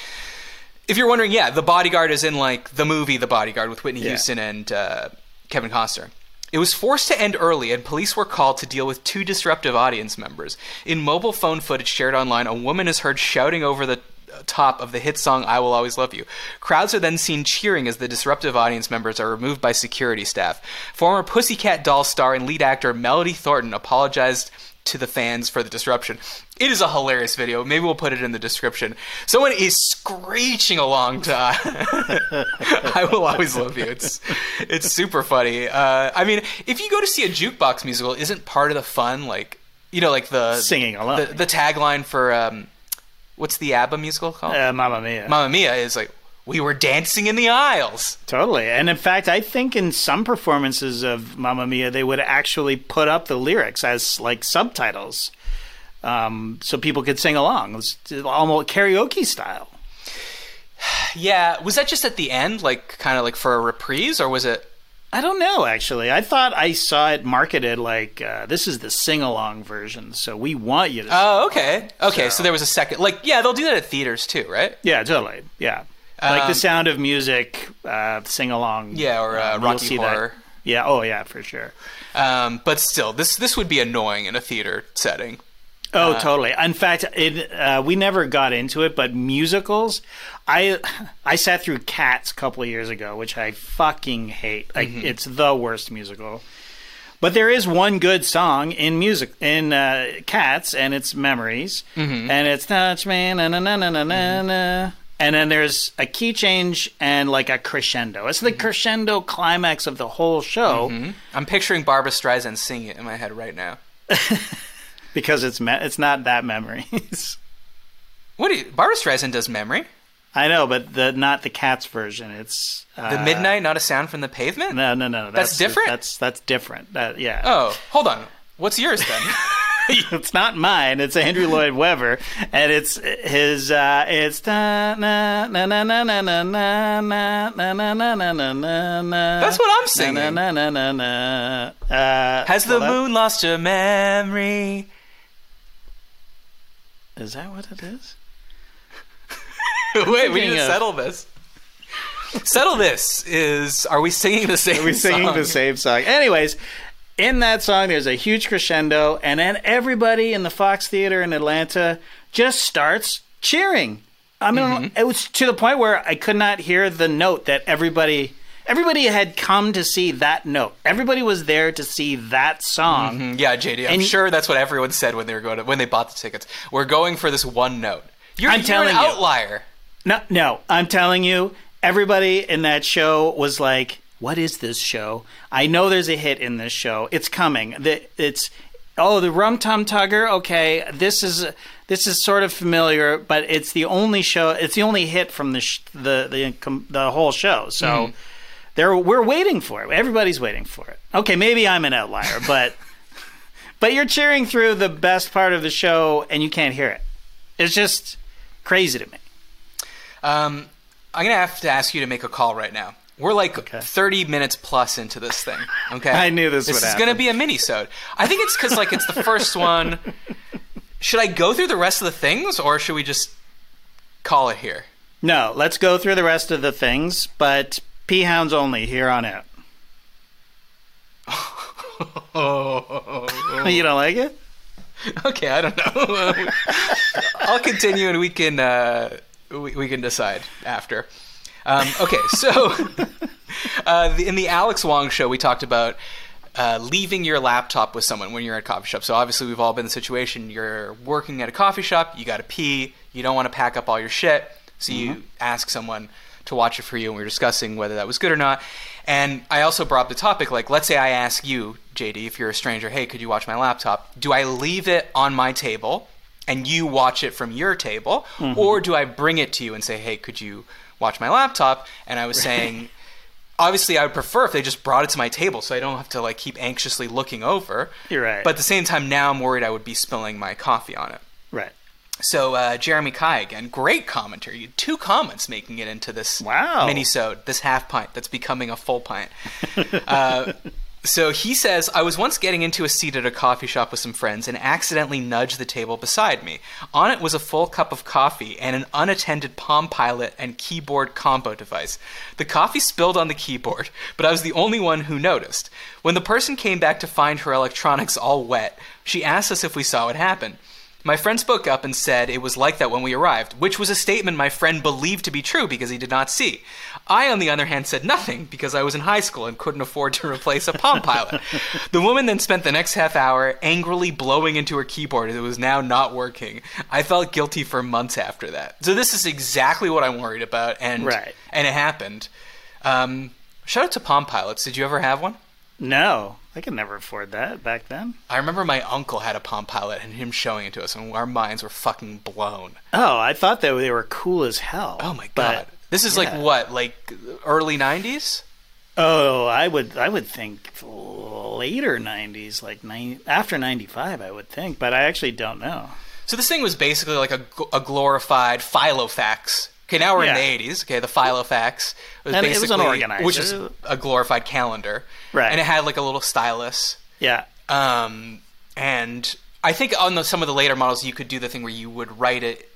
If you're wondering, yeah, The Bodyguard is in like the movie The Bodyguard with Whitney Yeah. Houston and uh, Kevin Costner. It was forced to end early, and police were called to deal with two disruptive audience members. In mobile phone footage shared online, a woman is heard shouting over the top of the hit song I Will Always Love You. Crowds are then seen cheering as the disruptive audience members are removed by security staff. Former Pussycat Doll star and lead actor Melody Thornton apologized to the fans for the disruption. It is a hilarious video. Maybe we'll put it in the description. Someone is screeching along to [laughs] I Will Always Love You. It's it's super funny. Uh, I mean, if you go to see a jukebox musical, isn't part of the fun like you know like the Singing along. the, the tagline for um, what's the ABBA musical called? Uh, Mamma Mia. Mamma Mia is like we were dancing in the aisles. Totally. And in fact, I think in some performances of Mamma Mia, they would actually put up the lyrics as like subtitles um, so people could sing along. It was almost karaoke style. [sighs] Yeah, was that just at the end, like kind of like for a reprise, or was it? I don't know, actually. I thought I saw it marketed like uh, this is the sing along version, so we want you to. Oh, okay, okay. So, So- there was a second, like yeah, they'll do that at theaters too, right? yeah, totally. Yeah. like Um, the sound of music, uh, sing along. Yeah, or uh, Um, Rocky see that. Horror. Yeah, oh, yeah, for sure. Um, but still, this this would be annoying in a theater setting. Oh, Uh, totally. In fact, it uh, we never got into it, but musicals, I [sighs] I sat through Cats a couple of years ago, which I fucking hate. Like Mm-hmm. it's the worst musical. But there is one good song in music in uh, Cats, and it's Memories, Mm-hmm. and it's Touch Me, na na na na na na na. And then there's a key change and like a crescendo. It's the Mm-hmm. crescendo climax of the whole show I'm picturing Barbra Streisand singing it in my head right now. [laughs] because it's me- it's not that memories. What do you, Barbra Streisand does memory? I know, but the not the Cats version. It's uh, The Midnight, not a sound from the pavement. No, no, no. That's different? That's that's different. That, yeah. Oh, hold on. What's yours then? it's not mine. It's Andrew Lloyd Webber, and it's his. Uh, it's na na na na na na na na na na na na na na na. That's what I'm singing. Na na na na na. Uh, Has the moon lost her memory? Is that what it is? [laughs] Wait, we need to of- settle this. Settle this is are we singing the same Are we singing song? the same song? Anyways, in that song, there's a huge crescendo, and then everybody in the Fox Theater in Atlanta just starts cheering. I mean, Mm-hmm. it was to the point where I could not hear the note that everybody. Everybody had come to see that note. Everybody was there to see that song. Mm, Yeah, JD, I'm And- sure that's what everyone said when they were going to, when they bought the tickets. We're going for this one note. You're, I'm you're telling an you. No, no, I'm telling you, everybody in that show was like, "What is this show? I know there's a hit in this show. It's coming. The, it's oh, the Rum Tum Tugger. Okay, this is this is sort of familiar, but it's the only show. It's the only hit from the sh- the the the whole show. So." Hmm. There, we're waiting for it. Everybody's waiting for it. Okay, maybe I'm an outlier, but [laughs] but you're cheering through the best part of the show and you can't hear it. It's just crazy to me. Um, I'm gonna have to ask you to make a call right now. We're like Okay. 30 minutes plus into this thing. Okay, [laughs] I knew this This would is gonna be a mini-sode. I think it's because like it's the first one. Should I go through the rest of the things, or should we just call it here? No, let's go through the rest of the things, but P hounds only here on out. [laughs] you don't like it? Okay, I don't know. [laughs] I'll continue, and we can uh, we, we can decide after. Um, okay, so [laughs] uh, the, in the Alex Wong show, we talked about uh, leaving your laptop with someone when you're at a coffee shop. So obviously, we've all been in the situation. You're working at a coffee shop, you got to pee, you don't want to pack up all your shit, so you ask someone to watch it for you, and we are discussing whether that was good or not. And I also brought up the topic, like, let's say I ask you, JD, if you're a stranger, hey, could you watch my laptop? Do I leave it on my table and you watch it from your table, or do I bring it to you and say, hey, could you watch my laptop? And I was [laughs] saying, obviously, I would prefer if they just brought it to my table, so I don't have to like keep anxiously looking over. You're right. But at the same time, now I'm worried I would be spilling my coffee on it. Right. So uh, Jeremy Kai again, great commenter. You had two comments making it into this Wow. mini-sode, this half pint that's becoming a full pint. [laughs] uh, so he says, I was once getting into a seat at a coffee shop with some friends and accidentally nudged the table beside me. On it was a full cup of coffee and an unattended Palm Pilot and keyboard combo device. The coffee spilled on the keyboard, but I was the only one who noticed. When the person came back to find her electronics all wet, she asked us if we saw what happened. My friend spoke up and said it was like that when we arrived, which was a statement my friend believed to be true because he did not see. I, on the other hand, said nothing because I was in high school and couldn't afford to replace a Palm Pilot. [laughs] the woman then spent the next half hour angrily blowing into her keyboard as it was now not working. I felt guilty for months after that. So this is exactly what I'm worried about, and Right. and it happened. Um, shout out to Palm Pilots. Did you ever have one? No, I could never afford that back then. I remember my uncle had a Palm Pilot and him showing it to us, and our minds were fucking blown. Oh, I thought that they were cool as hell. Oh my god. this is yeah. like what? Like early 90s? oh, I would I would think later '90s, like nine, after '95, I would think, but I actually don't know. So this thing was basically like a, a glorified Filofax. Okay, now we're Yeah. in the 80s. Okay, the Filofax was And it was basically which is a glorified calendar. Right. And it had like a little stylus. Yeah, Um, and I think on the, some of the later models, you could do the thing where you would write it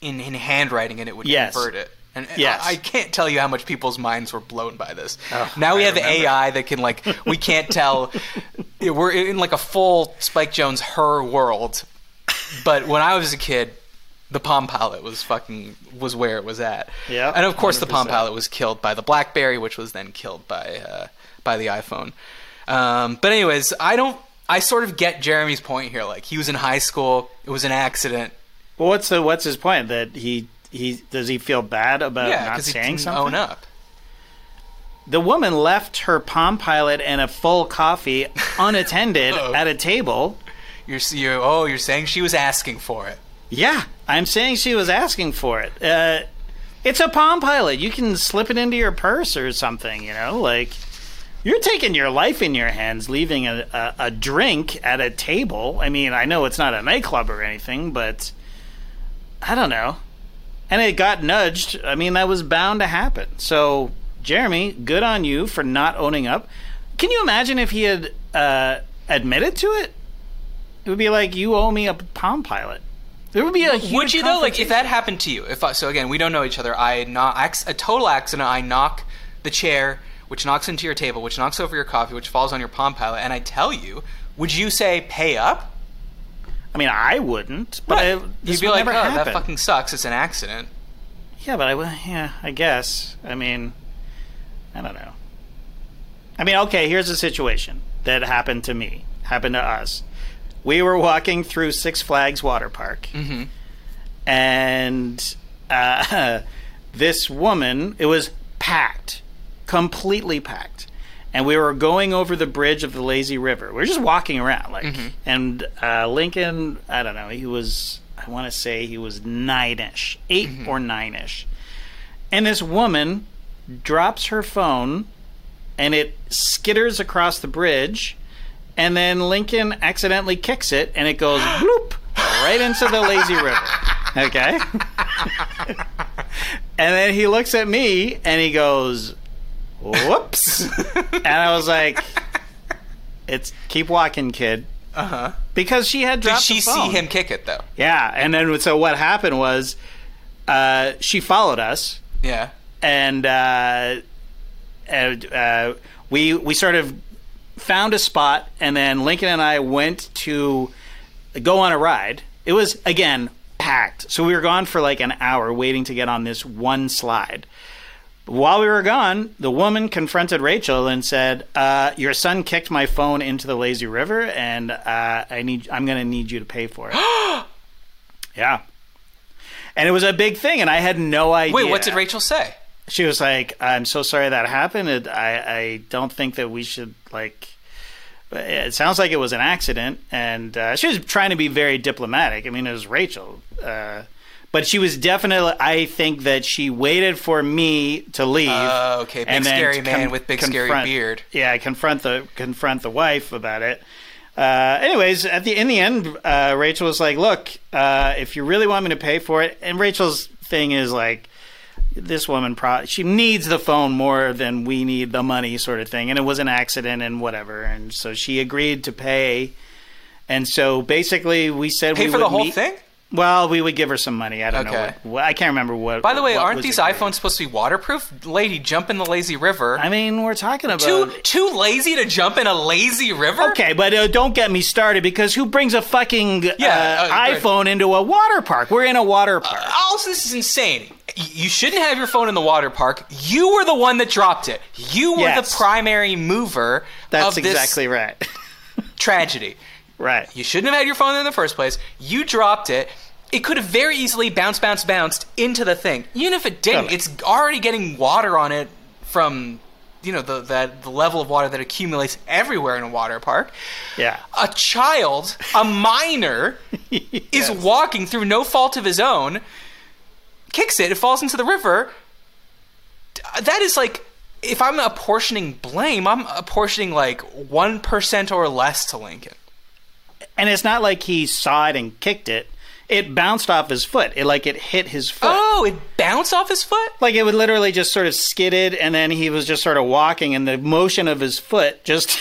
in, in handwriting and it would Yes. convert it. And Yes. I, I can't tell you how much people's minds were blown by this. Oh, now we I have remember. AI that can like we can't tell. [laughs] we're in like a full Spike Jonze her world. But when I was a kid, the Palm Pilot was fucking was where it was at. Yeah, and of course the Palm Pilot was killed by the BlackBerry, which was then killed by uh, by the iPhone. Um, but anyways, I don't. I sort of get Jeremy's point here. Like he was in high school, it was an accident. Well, what's the what's his point? That he he does he feel bad about yeah, not saying didn't something? own up. The woman left her Palm Pilot and a full coffee [laughs] unattended at a table. You're, you're oh, you're saying she was asking for it. Yeah, I'm saying she was asking for it. Uh, it's a Palm Pilot. You can slip it into your purse or something. You know, like you're taking your life in your hands, leaving a, a, a drink at a table. I mean, I know it's not a nightclub or anything, but I don't know. And it got nudged. I mean, that was bound to happen. So, Jeremy, good on you for not owning up. Can you imagine if he had uh, admitted to it? It would be like you owe me a Palm Pilot. There would be a huge Would you though? Like if that happened to you? If I, so, again, we don't know each other. I knock a total accident. I knock the chair, which knocks into your table, which knocks over your coffee, which falls on your Palm Pilot, and I tell you, would you say pay up? I mean, I wouldn't, but I, this You'd be would like, never oh, happen. that fucking sucks. It's an accident. Yeah, but I would. Yeah, I guess. I mean, I don't know. I mean, okay. Here's a situation that happened to me. Happened to us. We were walking through Six Flags Water Park, Mm-hmm. and uh, [laughs] this woman, it was packed, completely packed. And we were going over the bridge of the lazy river. We were just walking around, like, and uh, Lincoln. I don't know. He was. I want to say he was nine-ish, 8 or nine-ish. And this woman drops her phone, and it skitters across the bridge. And then Lincoln accidentally kicks it, and it goes [gasps] bloop right into the lazy river. Okay. [laughs] and then he looks at me and he goes, "Whoops!" and I was like, "It's keep walking, kid." Uh huh. Because she had dropped. Did she see him kick it though? Yeah, and then so what happened was, uh, she followed us, Yeah. and uh, and uh, we we sort of found a spot, and then Lincoln and I went to go on a ride. It was again packed, so we were gone for like an hour waiting to get on this one slide. While we were gone, the woman confronted Rachel and said, uh, "Your son kicked my phone into the lazy river, and uh, I need I'm going to need you to pay for it." [gasps] yeah, and it was a big thing, and I had no idea. Wait, what did Rachel say? She was like, "I'm so sorry that happened. It, I I don't think that we should like." It sounds like it was an accident, and uh, she was trying to be very diplomatic. I mean, it was Rachel, uh, but she was definitely. I think that she waited for me to leave. Oh, okay. Big scary to man with big scary beard. Yeah, confront the confront the wife about it. Uh, anyways, at the in the end, uh, Rachel was like, "Look, uh, if you really want me to pay for it," and Rachel's thing is like, this woman pro- she needs the phone more than we need the money sort of thing. And it was an accident and whatever. And so she agreed to pay. And so basically we said Pay we for the whole meet- thing? Well we would give her some money i don't know Okay. what, what i can't remember what By the way, aren't these iPhones supposed to be waterproof? Lady, jump in the lazy river. i mean we're talking about too too lazy to jump in a lazy river? Okay, but uh, don't get me started because who brings a fucking uh, Yeah, uh, right. iPhone into a water park? We're in a water park. Also, this is insane. You shouldn't have your phone in the water park. You were the one that dropped it. You were Yes. the primary mover That's of this exactly right. [laughs] tragedy. Right. You shouldn't have had your phone there in the first place. You dropped it. It could have very easily bounced, bounced, bounced into the thing. Even if it didn't, Totally. it's already getting water on it from, you know, the, that the level of water that accumulates everywhere in a water park. Yeah. A child, a minor, [laughs] is walking through no fault of his own, kicks it, it falls into the river. That is like, if I'm apportioning blame, I'm apportioning like 1% or less to Lincoln. And it's not like he saw it and kicked it. It bounced off his foot. It like it hit his foot. Oh, it bounced off his foot? Like it would literally just sort of skidded, and then he was just sort of walking, and the motion of his foot just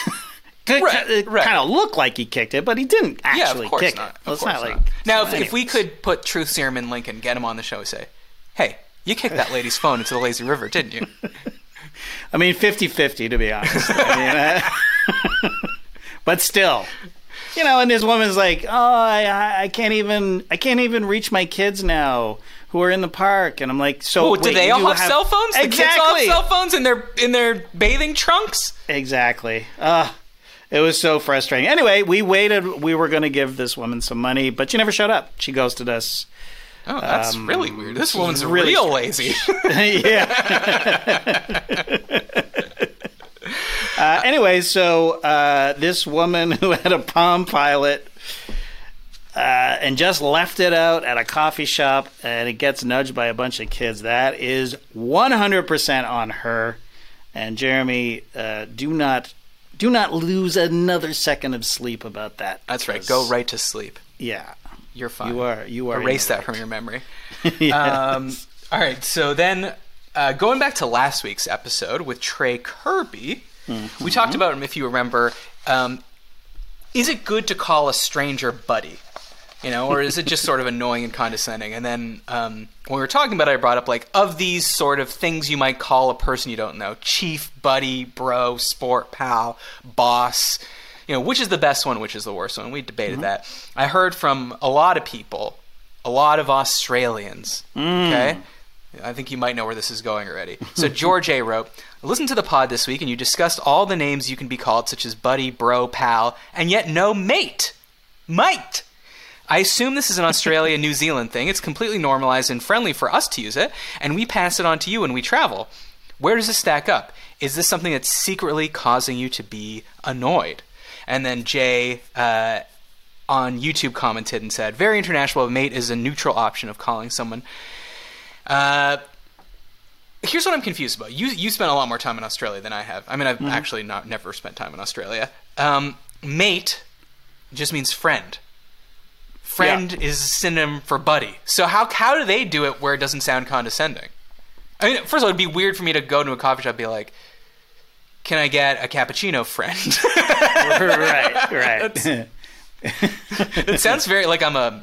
Right, [laughs] it right. kind of looked like he kicked it, but he didn't Yeah, actually of kick not. it. Of Well, it's course not like not. Now, so if, if we could put truth serum in Lincoln, get him on the show, and say, "Hey, you kicked that lady's phone into the lazy river, didn't you?" [laughs] I mean, 50-50, to be honest. I mean, [laughs] but still, you know. And this woman's like, "Oh, I- I, can't even, I can't even reach my kids now who are in the park." And I'm like, "So, Oh, do wait, they all do have, cell phones? The kids all have Exactly. cell phones in their in their bathing trunks. Exactly. Uh, it was so frustrating. Anyway, we waited. We were going to give this woman some money, but she never showed up. She ghosted us. Oh, that's Um, really weird. This woman's really real lazy. [laughs] yeah. [laughs] [laughs] uh, anyway, so uh, this woman [laughs] who had a Palm Pilot uh, and just left it out at a coffee shop, and it gets nudged by a bunch of kids. That is 100% on her. And Jeremy, uh, do not do not lose another second of sleep about that. that's right. Go right to sleep. Yeah, You're fine. you are. You are. Erase that from your memory. right. [laughs] Um, all right. So then, uh, going back to last week's episode with Trey Kirby, Mm-hmm. we talked about him. If you remember, um, is it good to call a stranger buddy? You know, or is it just sort of [laughs] annoying and condescending? And then um, when we were talking about it, I brought up like of these sort of things you might call a person you don't know: chief, buddy, bro, sport, pal, boss. You know, which is the best one, which is the worst one? We debated that. I heard from a lot of people, a lot of Australians. Okay, I think you might know where this is going already. So [laughs] George A wrote, "Listen to the pod this week, and you discussed all the names you can be called, such as buddy, bro, pal, and yet no mate, mate." I assume this is an Australia New Zealand thing. It's completely normalized and friendly for us to use it, and we pass it on to you when we travel. Where does this stack up? Is this something that's secretly causing you to be annoyed? And then Jay uh, on YouTube commented and said, "Very international. Mate is a neutral option of calling someone." Uh, here's what I'm confused about. You you spent a lot more time in Australia than I have. I mean, I've actually not never spent time in Australia. Um, mate just means friend. Friend is a synonym for buddy. So how how do they do it where it doesn't sound condescending? I mean, first of all, it'd be weird for me to go to a coffee shop and be like, "Can I get a cappuccino, friend?" [laughs] right, right. [laughs] it sounds very like I'm a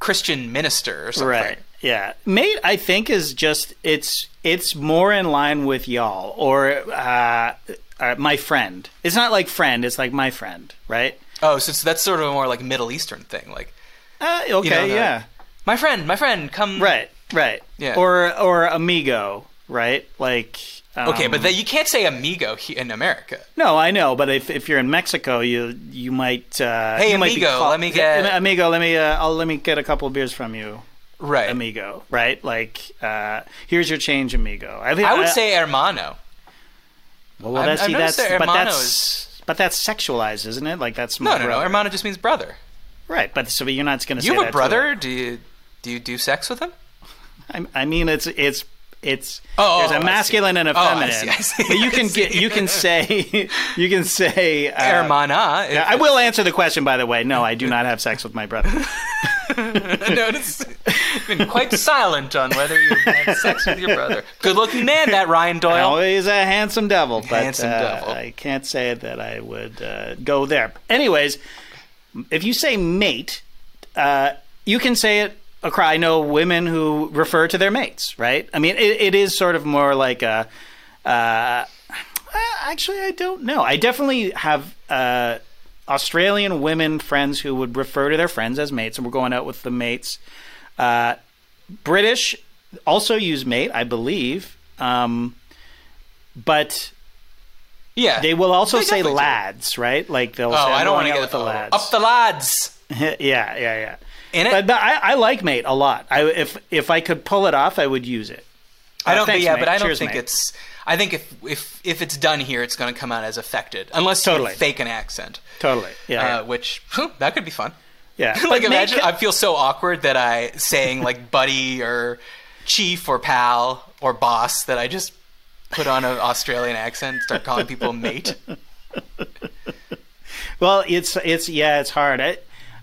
Christian minister or something. Right. Yeah. Mate, I think is just it's it's more in line with y'all or uh, uh, my friend. It's not like friend. It's like my friend, right? Oh, so it's, that's sort of a more like Middle Eastern thing, like Uh, okay. you know, the- yeah. my friend, my friend, come. Right. Right. Yeah. Or or amigo, right? Like. Um, Okay, but then you can't say amigo in America. No, I know, but if, if you're in Mexico, you you might. Uh, Hey, you might amigo, call- let me get- amigo. Let me uh, I'll let me get a couple of beers from you, Right. amigo. Right? Like, uh, here's your change, amigo. I, think I would say hermano. Well, well I've- that's, I've see, that's that but hermano that's but that's sexualized, isn't it? Like that's No, my no, no. brother. Hermano just means brother. Right, but so you're not going to say You have a that to brother? Do you do you do sex with him? [laughs] I, I mean, it's it's it's Oh, there's oh, I a see. masculine and a Oh, I feminine. see, I see, But you I can get you can say [laughs] you can say uh, Hermana. yeah, I will answer the question, by the way. No, I do not have sex with my brother. [laughs] [laughs] I noticed. Been quite silent on whether you had sex with your brother. Good-looking man, that Ryan Doyle. Always a handsome devil, but Handsome uh, devil. I can't say that I would uh, go there. Anyways, if you say mate, uh, you can say it. I know women who refer to their mates, right? I mean, it, it is sort of more like a. Uh, actually, I don't know. I definitely have uh, Australian women friends who would refer to their friends as mates, and we're going out with the mates. Uh, British also use mate, I believe, um, but Yeah. they will also They say definitely do. lads, right? Like they'll Oh, say, I "I'm don't want to get with the oh, lads." up the lads. [laughs] yeah, yeah, yeah. In it? But, but I, I like mate a lot. I, if if I could pull it off, I would use it. I Uh, don't. thanks, yeah, mate. but I don't Cheers, think mate. it's. I think if if if it's done here, it's going to come out as affected, unless Totally. you fake an accent. totally. Yeah, Uh, which huh, that could be fun. yeah. [laughs] like imagine, I feel so awkward that I saying like [laughs] buddy or chief or pal or boss that I just put on an Australian accent, and start calling people mate. [laughs] Well, it's it's yeah, it's hard. I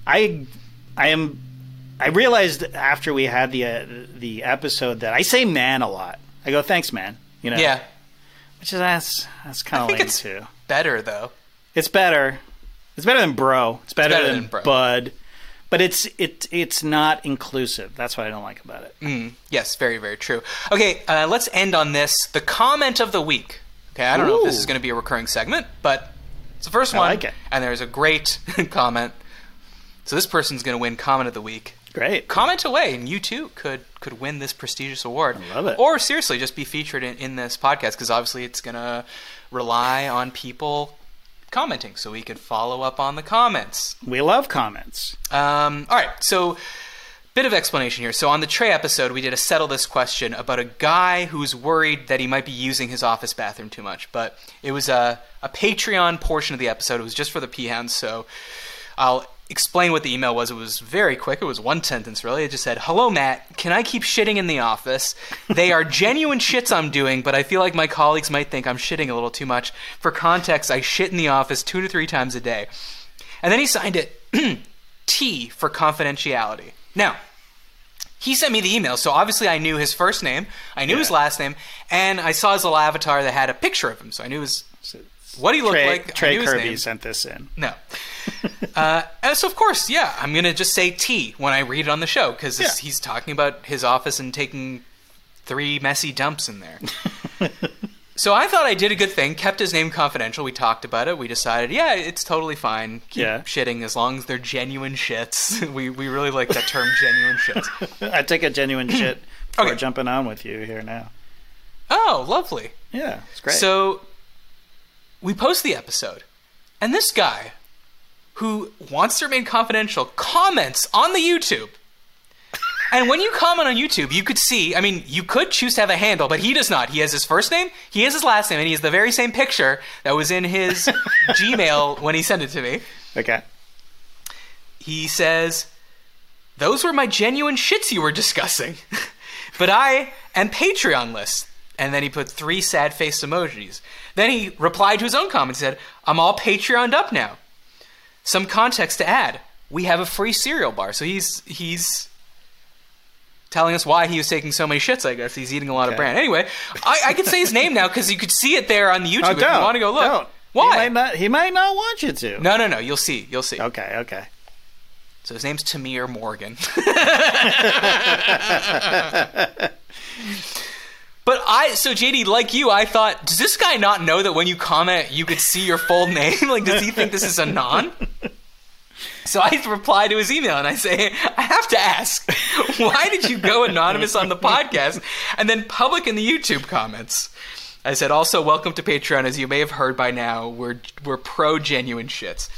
I, I am. I realized after we had the uh, the episode that I say man a lot. I go thanks, man. You know, Yeah, which is that's that's kind of lame it's too. better though. It's better. It's better than bro. It's better, better than, than bro. bud. But it's it it's not inclusive. That's what I don't like about it. Mm, yes, very very true. Okay, uh, let's end on this. The comment of the week. Okay, I don't know if this is going to be a recurring segment, but it's the first I one, like it. and there's a great [laughs] comment. So this person's going to win comment of the week. Great. comment away, and you too could could win this prestigious award. I love it. Or seriously, just be featured in, in this podcast because obviously it's gonna rely on people commenting, so we can follow up on the comments. We love comments. Um, all right, so bit of explanation here. So on the Trey episode, we did a settle this question about a guy who's worried that he might be using his office bathroom too much, but it was a a Patreon portion of the episode. It was just for the P-hounds, so I'll explain what the email was. It was very quick. It was one sentence, really. It just said, Hello, Matt. Can I keep shitting in the office? They are genuine shits I'm doing, but I feel like my colleagues might think I'm shitting a little too much. For context, I shit in the office two to three times a day. And then he signed it [clears throat] T for confidentiality. Now, he sent me the email, so obviously I knew his first name, I knew his last name, and I saw his little avatar that had a picture of him, so I knew his what he looked Trey, like. Trey Kirby name. sent this in. No. [laughs] uh, and so of course, yeah, I'm gonna just say T when I read it on the show because Yeah. he's talking about his office and taking three messy dumps in there. [laughs] so I thought I did a good thing, kept his name confidential. We talked about it. We decided, yeah, it's totally fine. Keep Yeah. shitting as long as they're genuine shits. [laughs] we we really like that term, genuine shits. I take a genuine shit [clears throat] for Okay. jumping on with you here now. Oh, lovely. Yeah, it's great. So we post the episode, and this guy who wants to remain confidential comments on the YouTube. And when you comment on YouTube, you could see, I mean, you could choose to have a handle, but he does not. He has his first name, he has his last name, and he has the very same picture that was in his [laughs] Gmail when he sent it to me. Okay. He says, Those were my genuine shits you were discussing. [laughs] but I am Patreon list. And then he put three sad face emojis. Then he replied to his own comment and said, I'm all Patreoned up now. Some context to add. We have a free cereal bar. So he's he's telling us why he was taking so many shits, I guess. He's eating a lot Okay. of bran. Anyway, I, I could say his name now because you could see it there on the YouTube Oh, if you want to go look. Don't. Why? He might not. He might not want you to. No, no, no. You'll see. You'll see. Okay. Okay. So his name's Tamir Morgan. [laughs] [laughs] but I, so JD, like you, I thought, does this guy not know that when you comment, you could see your full name? [laughs] Like, does he think this is a non? So I reply to his email and I say, I have to ask, why did you go anonymous on the podcast and then public in the YouTube comments? I said, also, welcome to Patreon. As you may have heard by now, we're, we're pro genuine shits.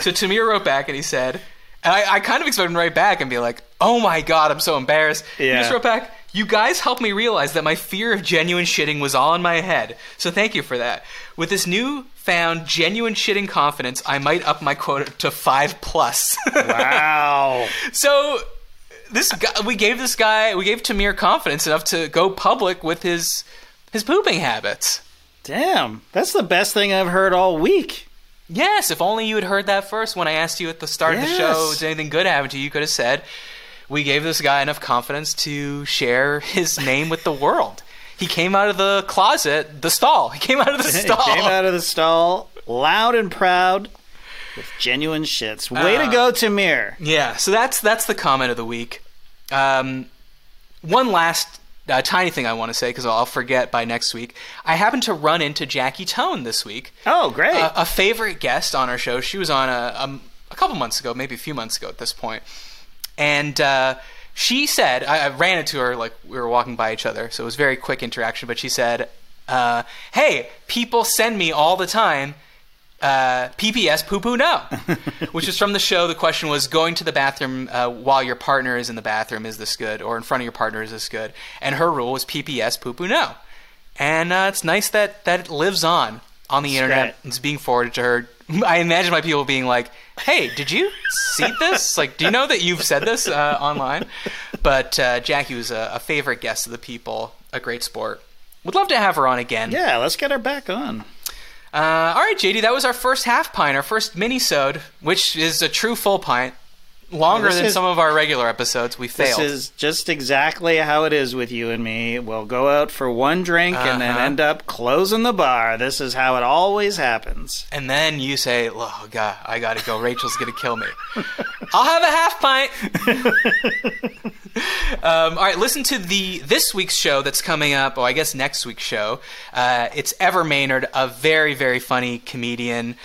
So Tamir wrote back and he said, and I, I kind of expected him to write back and be like, oh my God, I'm so embarrassed. He just wrote back, you guys helped me realize that my fear of genuine shitting was all in my head. So thank you for that. With this new found genuine shitting confidence, I might up my quota to five plus. [laughs] Wow. so this guy, we gave this guy, we gave Tamir confidence enough to go public with his his pooping habits. Damn. That's the best thing I've heard all week. Yes, if only you had heard that first when I asked you at the start of the show, Yes. did anything good happen to you? You could have said, we gave this guy enough confidence to share his name with the world. He came out of the closet, the stall. He came out of the [laughs] stall. Came out of the stall, loud and proud, with genuine shits. Way Uh, to go, Tamir. Yeah, so that's that's the comment of the week. Um, one last uh, tiny thing I want to say because I'll forget by next week. I happened to run into Jackie Tohn this week. Oh, great. a, a favorite guest on our show. She was on a, um, a couple months ago, maybe a few months ago at this point, and uh, she said I, I ran into her like we were walking by each other, so it was very quick interaction. But she said, uh, "Hey, people send me all the time." Uh, PPS poo poo no, [laughs] which is from the show. The question was going to the bathroom uh, while your partner is in the bathroom. Is this good? Or in front of your partner is this good? And her rule was PPS poo poo no. And uh, it's nice that that it lives on on the internet. It's being forwarded to her. [laughs] I imagine my people being like, "Hey, did you see this? [laughs] Like, do you know that you've said this uh, online?" But uh, Jackie was a, a favorite guest of the people, a great sport. Would love to have her on again. yeah, let's get her back on. Uh, all right, JD, that was our first half pint, our first mini-sode, which is a true full pint. Longer This than is- some of our regular episodes. We fail. This is just exactly how it is with you and me. We'll go out for one drink and then Uh-huh. end up closing the bar. This is how it always happens. and then you say, "Oh God, I gotta go. Rachel's gonna kill me. I'll have a half pint." [laughs] um, all right, listen to the this week's show that's coming up. Oh, I guess next week's show. Uh, it's Ever Maynard, a very very funny comedian.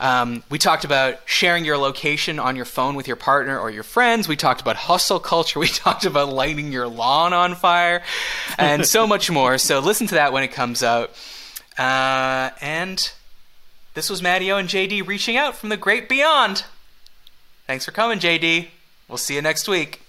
Um, we talked about sharing your location on your phone with your partner or your friends. We talked about hustle culture. [laughs] We talked about lighting your lawn on fire, and so much more. So listen to that when it comes out. Uh, and this was Matty O and JD reaching out from the great beyond. Thanks for coming, JD. We'll see you next week.